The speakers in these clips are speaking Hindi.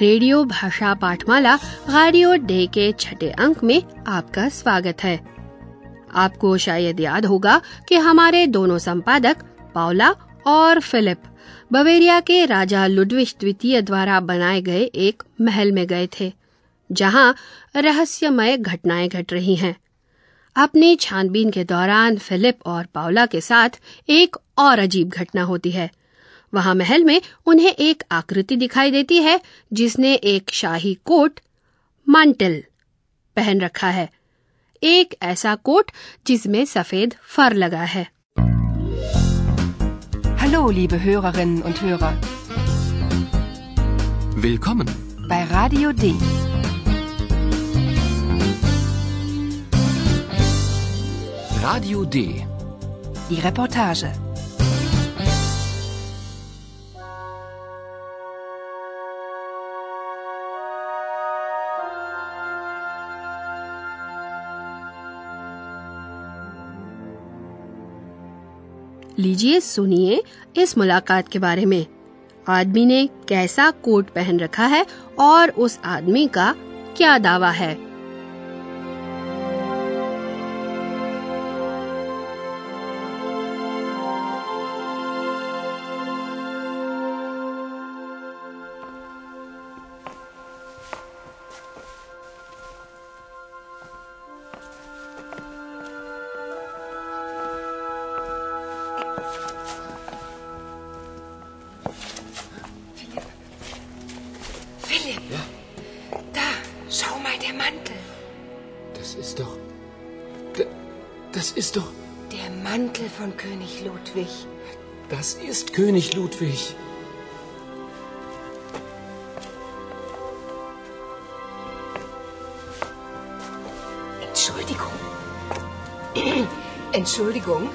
रेडियो भाषा पाठमाला रेडियो डे के छठे अंक में आपका स्वागत है। आपको शायद याद होगा कि हमारे दोनों संपादक पाउला और फिलिप, बवेरिया के राजा लुडविश द्वितीय द्वारा बनाए गए एक महल में गए थे, जहाँ रहस्यमय घटनाएँ घट रही हैं। अपनी छानबीन के दौरान फिलिप और पाउला के साथ एक और अजीब घटना होती है। वहाँ महल में उन्हें एक आकृति दिखाई देती है जिसने एक शाही कोट मांटल पहन रखा है। एक ऐसा कोट जिसमें सफ़ेद फर लगा है। हेलो लीबे Hörerinnen und लीजिए, सुनिए इस मुलाकात के बारे में। आदमी ने कैसा कोट पहन रखा है और उस आदमी का क्या दावा है? Mantel. Das ist doch. Das ist doch. Der Mantel von König Ludwig. Das ist König Ludwig. Entschuldigung. Entschuldigung.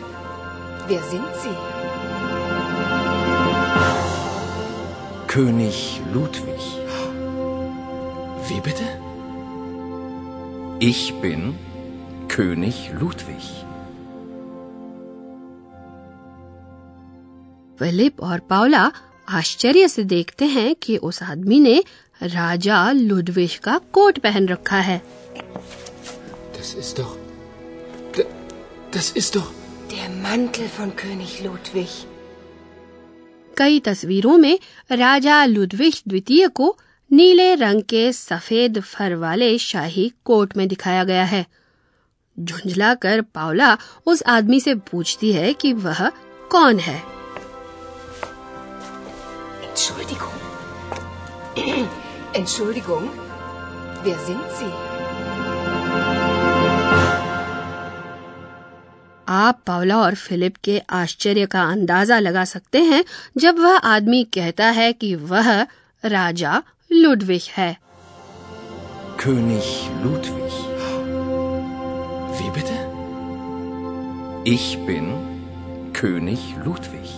Wer sind Sie? König Ludwig. Wie bitte? Ich bin König Ludwig. Philip और पाउला आश्चर्य से देखते हैं कि उस आदमी ने राजा लुडविश का कोट पहन रखा है Das ist doch. Das ist doch. Der Mantel von König Ludwig. कई तस्वीरों में राजा लुडविश द्वितीय को नीले रंग के सफ़ेद फर वाले शाही कोट में दिखाया गया है झुंझला कर पावला उस आदमी से पूछती है कि वह कौन है Entschuldigung. Entschuldigung. Wer sind Sie? आप पावला और फिलिप के आश्चर्य का अंदाज़ा लगा सकते हैं जब वह आदमी कहता है कि वह राजा लुडविश है König Ludwig. Wie bitte? Ich bin König Ludwig.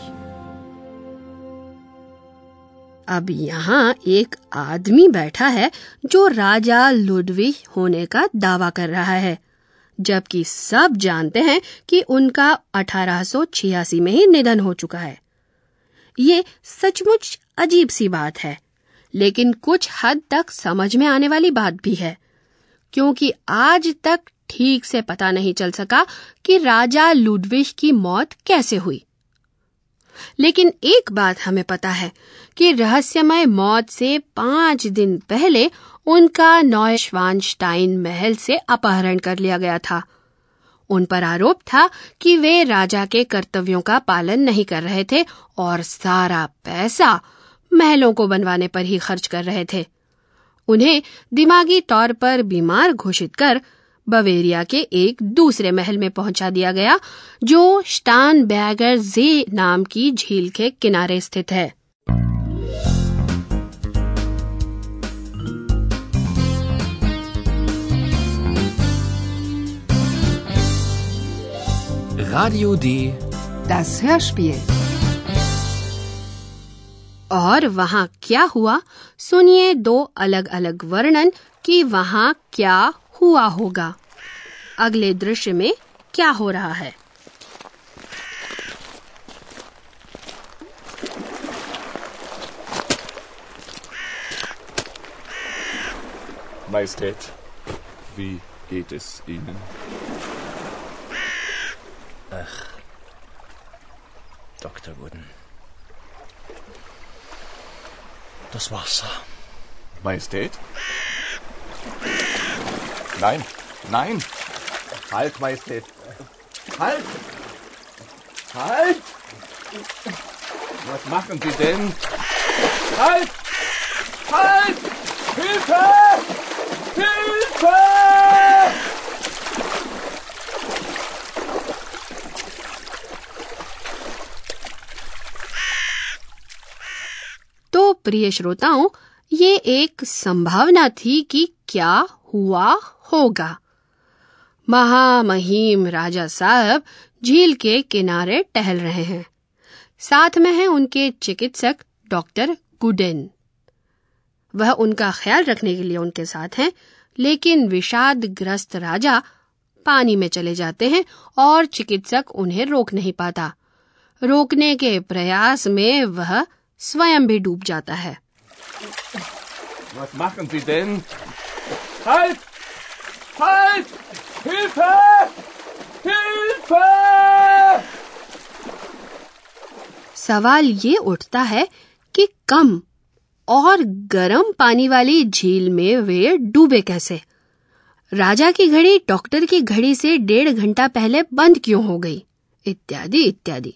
अब यहाँ एक आदमी बैठा है जो राजा लुडविश होने का दावा कर रहा है जबकि सब जानते हैं कि उनका 1886 में ही निधन हो चुका है ये सचमुच अजीब सी बात है लेकिन कुछ हद तक समझ में आने वाली बात भी है। क्योंकि आज तक ठीक से पता नहीं चल सका कि राजा लुडविश की मौत कैसे हुई। लेकिन एक बात हमें पता है कि रहस्यमय मौत से पाँच दिन पहले उनका नॉयश्वानस्टाइन महल से अपहरण कर लिया गया था। उन पर आरोप था कि वे राजा के कर्तव्यों का पालन नहीं कर रहे थे और सारा पैसा महलों को बनवाने पर ही खर्च कर रहे थे उन्हें दिमागी तौर पर बीमार घोषित कर बवेरिया के एक दूसरे महल में पहुँचा दिया गया जो स्टान बैगर जे नाम की झील के किनारे स्थित है Radio D. Das Hörspiel. और वहाँ क्या हुआ सुनिए दो अलग अलग वर्णन कि वहाँ क्या हुआ होगा अगले दृश्य में क्या हो रहा है Majestät, wie geht es Ihnen? Ach, Dr. Wooden. Das Wasser. Majestät? Nein, nein! Halt, Majestät. Halt! Halt! Was machen Sie denn? Halt! Halt! Hilfe! Hilfe! प्रिय श्रोताओं, ये एक संभावना थी कि क्या हुआ होगा। महामहिम राजा साहब झील के किनारे टहल रहे हैं। साथ में हैं उनके चिकित्सक डॉक्टर गुडेन। वह उनका ख्याल रखने के लिए उनके साथ हैं, लेकिन विषाद ग्रस्त राजा पानी में चले जाते हैं और चिकित्सक उन्हें रोक नहीं पाता। रोकने के प्रयास में वह स्वयं भी डूब जाता है Was machen Sie denn? Halt! Halt! Hilfe! Hilfe! सवाल ये उठता है कि कम और गर्म पानी वाली झील में वे डूबे कैसे राजा की घड़ी डॉक्टर की घड़ी से डेढ़ घंटा पहले बंद क्यों हो गई इत्यादि इत्यादि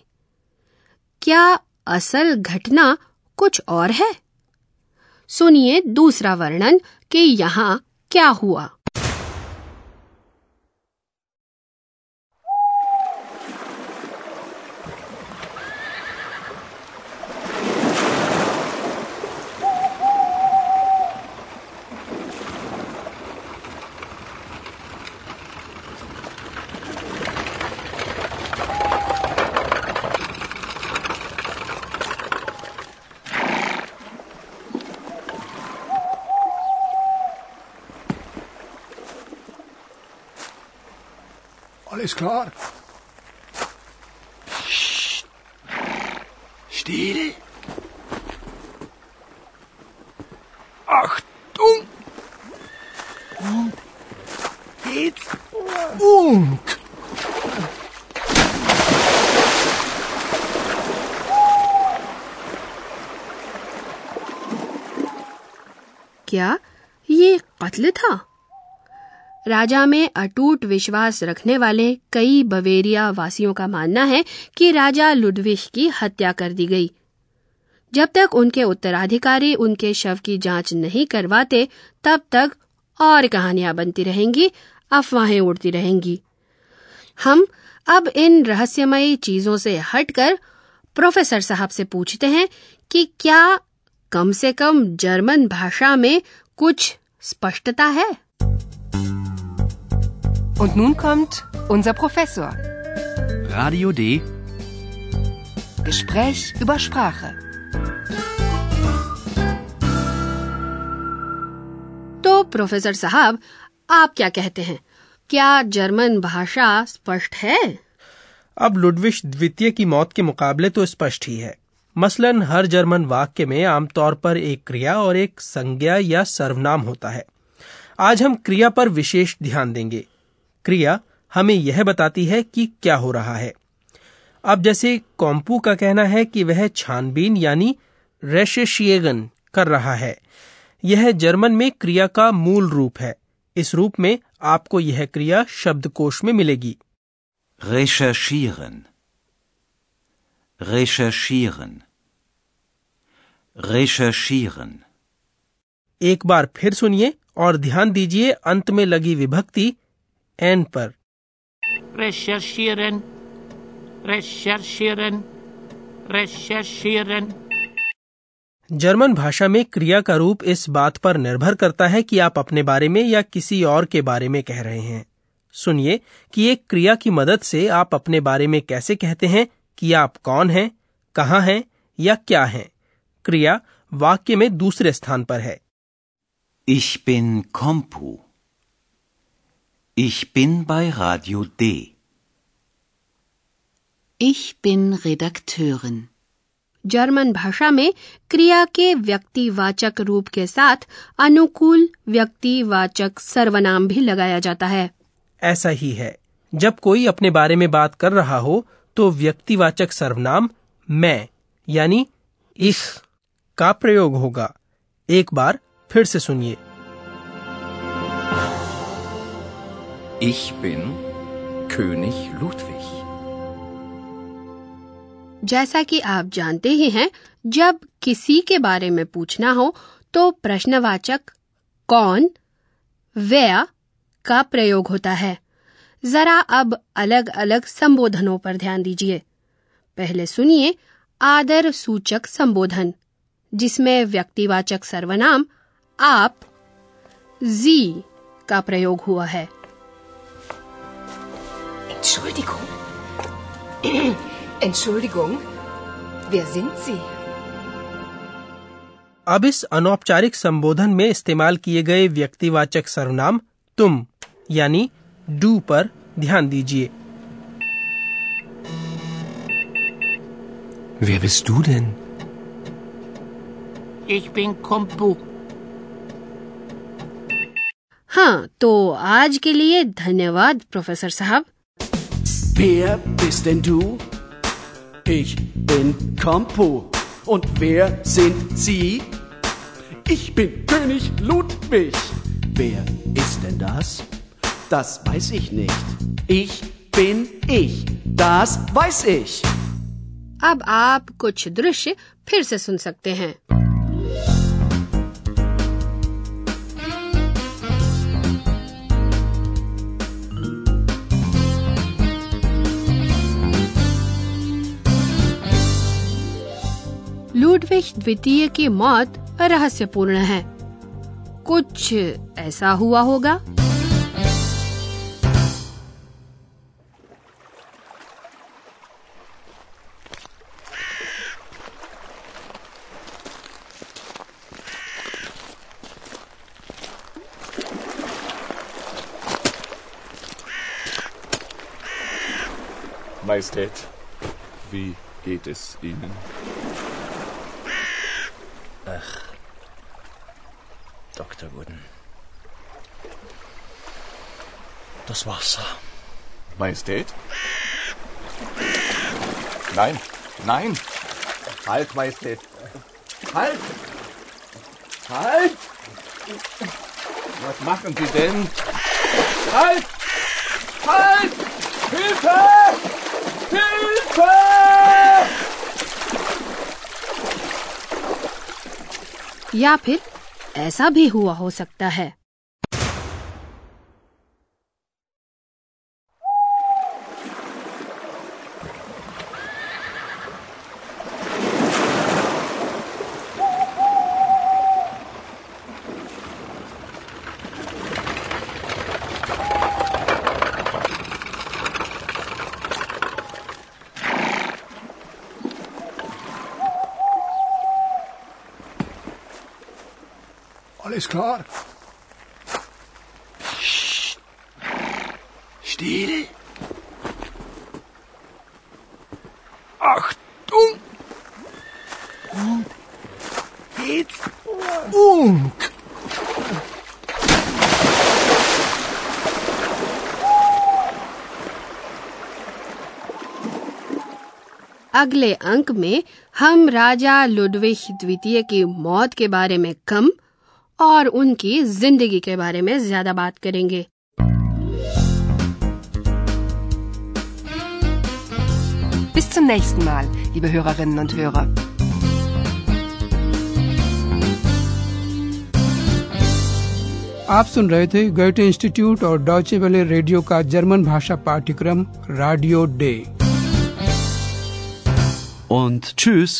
क्या असल घटना कुछ और है। सुनिए दूसरा वर्णन कि यहाँ क्या हुआ। Alles klar? Psst. Still. Achtung! Und jetzt und. क्या ये कत्ल था राजा में अटूट विश्वास रखने वाले कई बवेरिया वासियों का मानना है कि राजा लुडविश की हत्या कर दी गई। जब तक उनके उत्तराधिकारी उनके शव की जाँच नहीं करवाते, तब तक और कहानियाँ बनती रहेंगी, अफवाहें उड़ती रहेंगी। हम अब इन रहस्यमयी चीज़ों से हटकर प्रोफेसर साहब से पूछते हैं कि क्या कम से कम जर्मन भाषा में कुछ स्पष्टता है? Und nun kommt unser Professor. Radio D. Gespräch über Sprache. तो प्रोफेसर साहब आप क्या कहते हैं क्या जर्मन भाषा स्पष्ट है अब लुडविश द्वितीय की मौत के मुकाबले तो स्पष्ट ही है मसलन हर जर्मन वाक्य में आमतौर पर एक क्रिया और एक संज्ञा या सर्वनाम होता है आज हम क्रिया पर विशेष ध्यान देंगे क्रिया हमें यह बताती है कि क्या हो रहा है अब जैसे कॉम्पू का कहना है कि वह छानबीन यानी रेशेशिएगन कर रहा है यह जर्मन में क्रिया का मूल रूप है इस रूप में आपको यह क्रिया शब्दकोश में मिलेगी Recherchieren. Recherchieren. Recherchieren. एक बार फिर सुनिए और ध्यान दीजिए अंत में लगी विभक्ति एन पर recherchieren, recherchieren, recherchieren. जर्मन भाषा में क्रिया का रूप इस बात पर निर्भर करता है कि आप अपने बारे में या किसी और के बारे में कह रहे हैं सुनिए कि एक क्रिया की मदद से आप अपने बारे में कैसे कहते हैं कि आप कौन हैं, कहाँ हैं या क्या हैं। क्रिया वाक्य में दूसरे स्थान पर है Ich bin Kompu. Ich bin bei Radio D. Ich bin Redakteurin. German भाषा में क्रिया के व्यक्तिवाचक रूप के साथ अनुकूल व्यक्तिवाचक सर्वनाम भी लगाया जाता है ऐसा ही है जब कोई अपने बारे में बात कर रहा हो तो व्यक्तिवाचक सर्वनाम मैं यानी इस का प्रयोग होगा एक बार फिर से सुनिए Ich bin König Ludwig. जैसा कि आप जानते ही हैं, जब किसी के बारे में पूछना हो तो प्रश्नवाचक कौन वे का प्रयोग होता है। जरा अब अलग अलग संबोधनों पर ध्यान दीजिए। पहले सुनिए आदर सूचक संबोधन, जिसमें व्यक्तिवाचक सर्वनाम आप, जी, का प्रयोग हुआ है। Entschuldigung. Entschuldigung. Wer sind Sie? अब इस अनौपचारिक संबोधन में इस्तेमाल किए गए व्यक्तिवाचक सर्वनाम तुम यानी डू पर ध्यान दीजिए Wer bist du denn? Ich bin Kompu. हाँ तो आज के लिए धन्यवाद प्रोफेसर साहब Wer bist denn du? Ich bin Kompo. Und wer sind Sie? Ich bin König Ludwig. Wer ist denn das? Das weiß ich nicht. Ich bin ich. Das weiß ich. अब आप कुछ दृश्य फिर से सुन सकते हैं लूडविग द्वितीय की मौत रहस्यपूर्ण है कुछ ऐसा हुआ होगा Majestät, wie geht es Ihnen? Beobachter wurden. Das Wasser. Majestät? Nein, nein! Halt, Majestät! Halt! Halt! Was machen Sie denn? Halt! Halt! Hilfe! Hilfe! Ja, Pitt? ऐसा भी हुआ हो सकता है। Alles klar? Still. Achtung! Und jetzt Unk! अगले अंक में हम राजा लुडविग द्वितीय की मौत के बारे में कम और उनकी ज़िंदगी के बारे में ज़्यादा बात करेंगे Bis zum nächsten Mal, liebe Hörerinnen und Hörer. आप सुन रहे थे गोयटे इंस्टीट्यूट और डॉचे वेले रेडियो का जर्मन भाषा पाठ्यक्रम रेडियो डे Und tschüss.